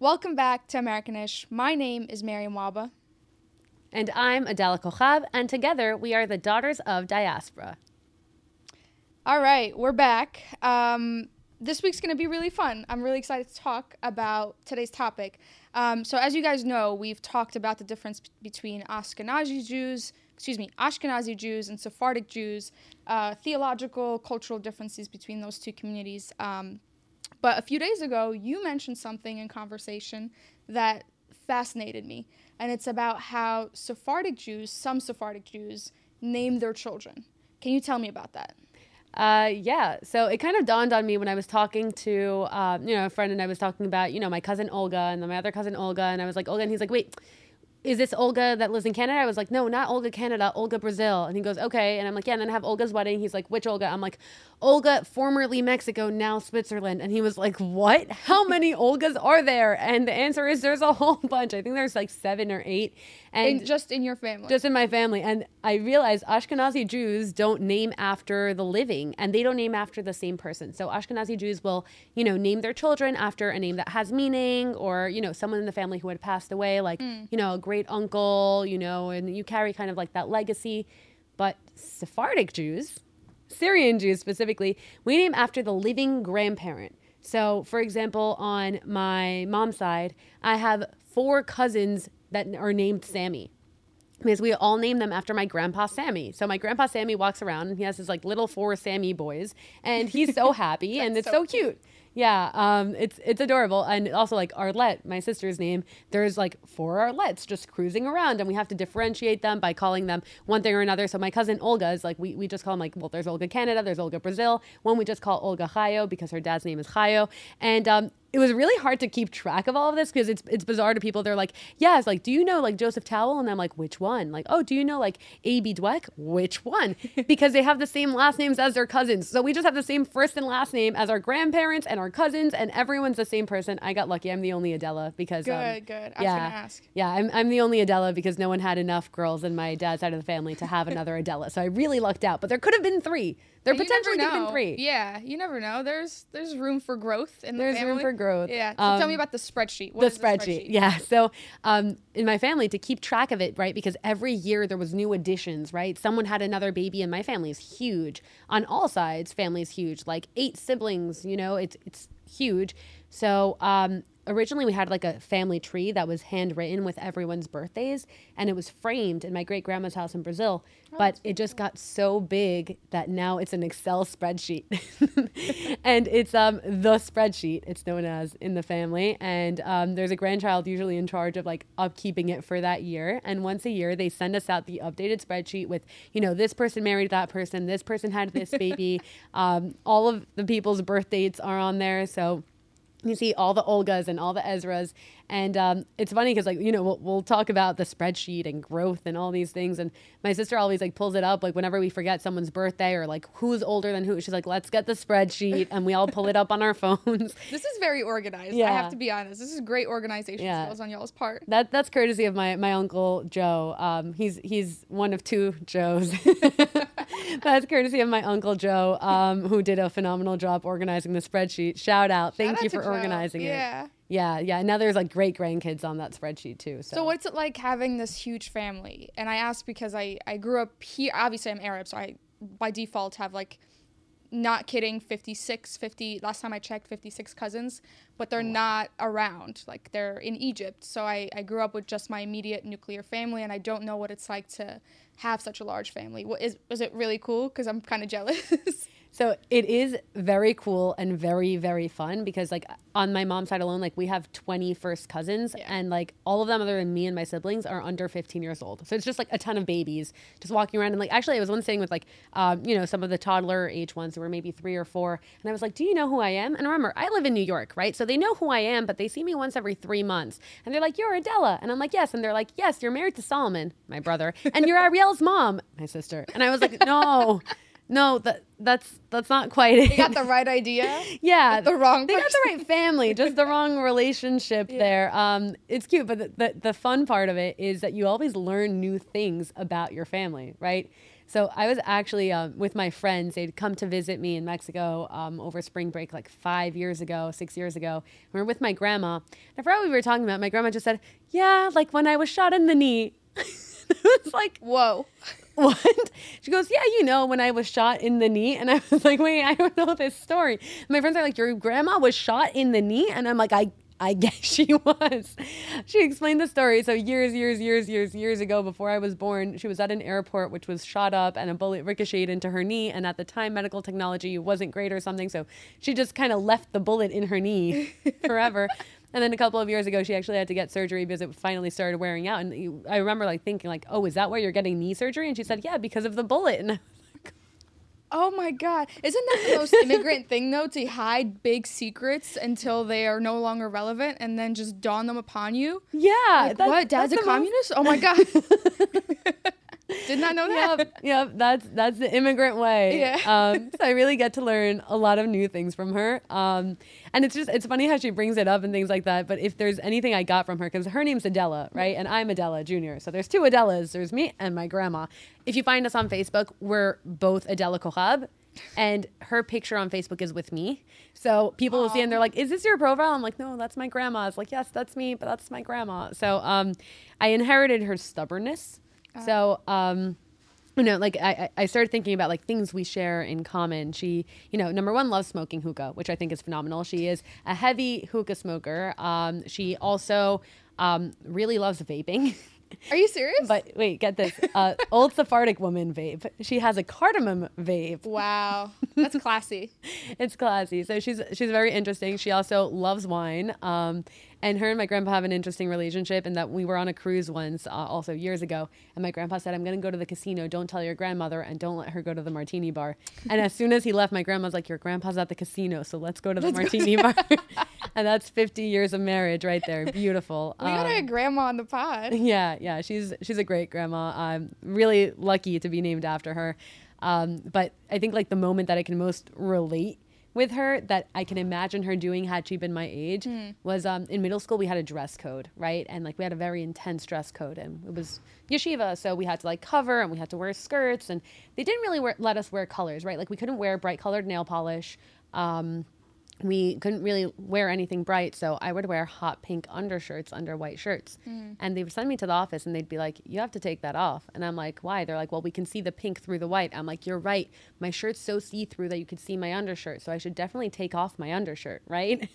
Welcome back to Americanish. My name is Mariam Wahba. And I'm Adela Cojab, and together we are the Daughters of Diaspora. All right, we're back. Um, this week's going to be really fun. I'm really excited to talk about today's topic. Um, so, as you guys know, we've talked about the difference between Ashkenazi Jews, excuse me, Ashkenazi Jews and Sephardic Jews, uh, theological, cultural differences between those two communities. Um, but a few days ago, you mentioned something in conversation that fascinated me, and it's about how Sephardic Jews, some Sephardic Jews, name their children. Can you tell me about that? Uh, yeah. So it kind of dawned on me when I was talking to, um, you know, a friend and I was talking about, you know, my cousin Olga and then my other cousin Olga. And I was like, Olga, and he's like, wait, is this Olga that lives in Canada? I was like, no, not Olga Canada, Olga Brazil. And he goes, okay. And I'm like, yeah. And then I have Olga's wedding. He's like, which Olga? I'm like, Olga, formerly Mexico, now Switzerland. And he was like, what? How many Olgas are there? And the answer is there's a whole bunch. I think there's like seven or eight. And in, just in your family. Just in my family. And I realized Ashkenazi Jews don't name after the living and they don't name after the same person. So Ashkenazi Jews will, you know, name their children after a name that has meaning or, you know, someone in the family who had passed away, like, mm. you know, a great uncle, you know, and you carry kind of like that legacy. But Sephardic Jews, Syrian Jews specifically, we name after the living grandparent. So, for example, on my mom's side, I have four cousins that are named Sammy because we all name them after my grandpa Sammy. So my grandpa Sammy walks around and he has his like little four Sammy boys and he's so happy and it's so, so cute. cute. Yeah, um, it's it's adorable, and also like Arlette, my sister's name. There's like four Arlettes just cruising around, and we have to differentiate them by calling them one thing or another. So my cousin Olga is like we, we just call them like well, there's Olga Canada, there's Olga Brazil. One we just call Olga Chayo because her dad's name is Chayo, and um, it was really hard to keep track of all of this because it's it's bizarre to people. They're like, yeah, it's like, do you know like Joseph Towel? And I'm like, which one? Like, oh, do you know like A.B. Dweck? Which one? because they have the same last names as their cousins. So we just have the same first and last name as our grandparents and our cousins, and everyone's the same person. I got lucky. I'm the only Adela because good, um, good. I yeah, yeah, I'm I'm the only Adela because no one had enough girls in my dad's side of the family to have another Adela. So I really lucked out. But there could have been three. There potentially could have been three. Yeah, you never know. There's there's room for growth in the there's family. room for growth. Yeah. So um, tell me um, about the spreadsheet. What the, spreadsheet. the spreadsheet. Yeah. So um, in my family to keep track of it, right? Because every year there was new additions, right? Someone had another baby, and my family is huge on all sides. Family is huge, like eight siblings. You know, it's it's huge. So um, originally we had like a family tree that was handwritten with everyone's birthdays and it was framed in my great grandma's house in Brazil. Oh, but it just got so big that now it's an Excel spreadsheet. and it's um the spreadsheet, it's known as in the family. And um, there's a grandchild usually in charge of like upkeeping it for that year. And once a year they send us out the updated spreadsheet with, you know, this person married that person, this person had this baby. um, all of the people's birth dates are on there. So you see all the Olgas and all the Ezras. And um, it's funny because, like, you know, we'll, we'll, talk about the spreadsheet and growth and all these things. And my sister always, like, pulls it up, like, whenever we forget someone's birthday or, like, who's older than who. She's like, let's get the spreadsheet. And we all pull it up on our phones. This is very organized. Yeah. I have to be honest. This is great organization yeah. skills on y'all's part. That, that's courtesy of my, my uncle Joe. Um, he's, he's one of two Joes. that's courtesy of my uncle Joe, um, who did a phenomenal job organizing the spreadsheet. Shout out. Thank Shout you for organizing yeah. it. Yeah. Yeah, yeah. Now there's like great grandkids on that spreadsheet too. So. so what's it like having this huge family? And I ask because I I grew up here. Obviously, I'm Arab, so I by default have like not kidding 56 50 last time i checked 56 cousins but they're not around. Like they're in egypt. So I, I grew up with just my immediate nuclear family and i don't know what it's like to have such a large family. What is was it really cool? Because i'm kind of jealous So it is very cool and very, very fun because, like, on my mom's side alone, like, we have 20 first cousins, yeah. and like, all of them, other than me and my siblings, are under 15 years old. So it's just like a ton of babies just walking around. And, like, actually, I was once saying with, like, um, you know, some of the toddler age ones who were maybe three or four, and I was like, Do you know who I am? And remember, I live in New York, right? So they know who I am, but they see me once every three months. And they're like, You're Adela. And I'm like, Yes. And they're like, Yes, you're married to Solomon, my brother, and you're Ariel's mom, my sister. And I was like, No. No, that that's that's not quite it. They got the right idea. yeah, the wrong. Thing. They got the right family, just the wrong relationship yeah. there. Um, it's cute, but the, the the fun part of it is that you always learn new things about your family, right? So I was actually um, with my friends. They'd come to visit me in Mexico um, over spring break, like five years ago, six years ago. We were with my grandma. And I forgot what we were talking about. My grandma just said, "Yeah, like when I was shot in the knee." it was like, Whoa. what? She goes, yeah, you know, when I was shot in the knee. And I was like, wait, I don't know this story. My friends are like, your grandma was shot in the knee? And I'm like, I, I guess she was. She explained the story. So years, years, years, years, years ago, before I was born, she was at an airport which was shot up and a bullet ricocheted into her knee. And at the time, medical technology wasn't great or something. So she just kind of left the bullet in her knee forever. And then a couple of years ago, she actually had to get surgery because it finally started wearing out. And I remember like thinking like, oh, is that why you're getting knee surgery? And she said, yeah, because of the bullet. And I was like, Oh my god. Isn't that the most immigrant thing though to hide big secrets until they are no longer relevant and then just dawn them upon you? yeah, Like, what? Dad's a the most- communist? Oh my god. Did not know that. yep, yep. That's that's the immigrant way. Yeah. Um, so I really get to learn a lot of new things from her. Um, and it's just it's funny how she brings it up and things like that. But if there's anything I got from her, because her name's Adela, right, and I'm Adela Junior. So there's two Adelas. There's me and my grandma. If you find us on Facebook, we're both Adela Cojab. And her picture on Facebook is with me. So people will see and they're like, Is this your profile? I'm like, No, that's my grandma's. Like, yes, that's me, but that's my grandma. So um, I inherited her stubbornness. So um, you know, like I, I I started thinking about like things we share in common. She, you know, number one, loves smoking hookah, which I think is phenomenal. She is a heavy hookah smoker. Um, she also um, really loves vaping. Are you serious? but wait, get this. Uh, old Sephardic woman vape. She has a cardamom vape. wow. That's classy. It's classy. So she's she's very interesting. She also loves wine. Um, and her and my grandpa have an interesting relationship in that we were on a cruise once, uh, also years ago, and my grandpa said, "I'm going to go to the casino. Don't tell your grandmother, and don't let her go to the martini bar." And as soon as he left, my grandma's like, "Your grandpa's at the casino, so let's go to the martini bar." and that's 50 years of marriage right there. Beautiful. We got a Um, grandma on the pod. yeah, yeah, she's she's a great grandma. I'm really lucky to be named after her. Um, but I think like the moment that I can most relate with her that I can imagine her doing had she been my age was um, in middle school we had a dress code, right? And like we had a very intense dress code and it was yeshiva, so we had to like cover and we had to wear skirts and they didn't really wear, let us wear colors, right? Like we couldn't wear bright colored nail polish. Um, we couldn't really wear anything bright, so I would wear hot pink undershirts under white shirts. And they would send me to the office and they'd be like, You have to take that off. And I'm like, Why? They're like, Well, we can see the pink through the white. I'm like, You're right. My shirt's so see through that you could see my undershirt, so I should definitely take off my undershirt, right?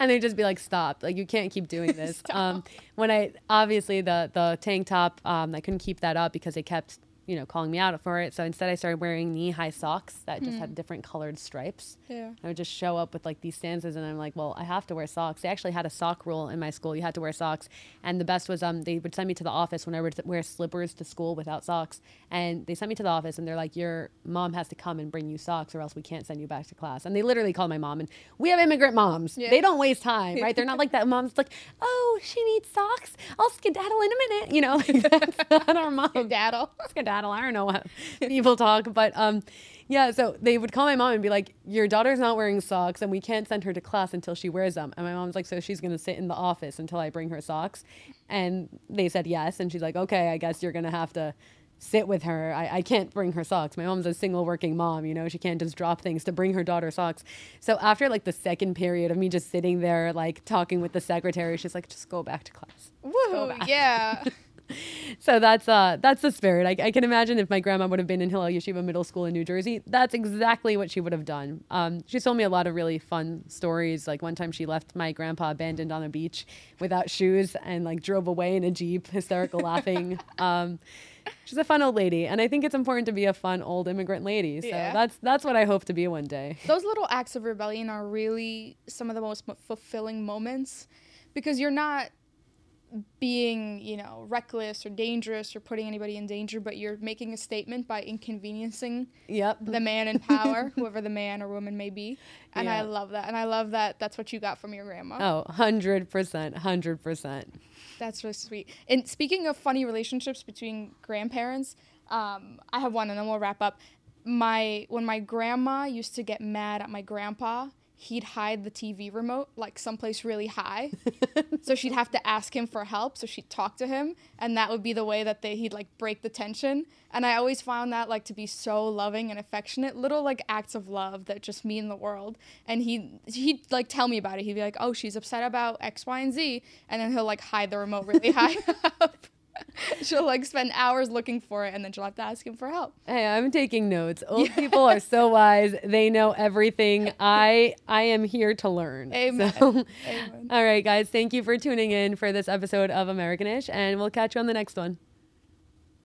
and they'd just be like, Stop. Like, you can't keep doing this. um, when I obviously the, the tank top, um, I couldn't keep that up because they kept you know, calling me out for it. So instead, I started wearing knee high socks that just had different colored stripes. Yeah. I would just show up with like these stanzas, and I'm like, well, I have to wear socks. They actually had a sock rule in my school. You had to wear socks, and the best was um they would send me to the office when I would wear slippers to school without socks, and they sent me to the office, and they're like, your mom has to come and bring you socks, or else we can't send you back to class. And they literally called my mom, and we have immigrant moms. Yeah. They don't waste time, right? They're not like that. Mom's like, oh, she needs socks. I'll skedaddle in a minute. You know, like that's not our mom Daddle. skedaddle. I don't know what people talk, but um, yeah. So they would call my mom and be like, "Your daughter's not wearing socks, and we can't send her to class until she wears them." And my mom's like, "So she's gonna sit in the office until I bring her socks?" And they said yes, and she's like, "Okay, I guess you're gonna have to." Sit with her. I, I can't bring her socks. My mom's a single working mom, you know, she can't just drop things to bring her daughter socks. So after like the second period of me just sitting there, like talking with the secretary, she's like, just go back to class. Woo. back. Yeah. So that's uh that's the spirit. I, I can imagine if my grandma would have been in Hillel Yeshiva Middle School in New Jersey, that's exactly what she would have done. Um, she told me a lot of really fun stories. Like one time she left my grandpa abandoned on a beach without shoes and like drove away in a jeep, hysterical laughing. Um, she's a fun old lady, and I think it's important to be a fun old immigrant lady. So Yeah. that's that's what I hope to be one day. Those little acts of rebellion are really some of the most fulfilling moments because you're not being, you know, reckless or dangerous or putting anybody in danger, but you're making a statement by inconveniencing Yep. the man in power, whoever the man or woman may be. And I love that. And I love that that's what you got from your grandma. Oh, 100%, 100%. That's really sweet. And speaking of funny relationships between grandparents, um, I have one, and then we'll wrap up. My when my grandma used to get mad at my grandpa, he'd hide the TV remote like someplace really high. so she'd have to ask him for help. So she'd talk to him, and that would be the way that they he'd like break the tension. And I always found that like to be so loving and affectionate, little like acts of love that just mean the world. And he he'd like tell me about it. He'd be like, "Oh, she's upset about X, Y, and Z," and then he'll like hide the remote really high up. she'll like spend hours looking for it and then she'll have to ask him for help. Hey, I'm taking notes. Old yeah. people are so wise. They know everything. I I am here to learn. Amen. So, Amen. All right, guys. Thank you for tuning in for this episode of Americanish and we'll catch you on the next one.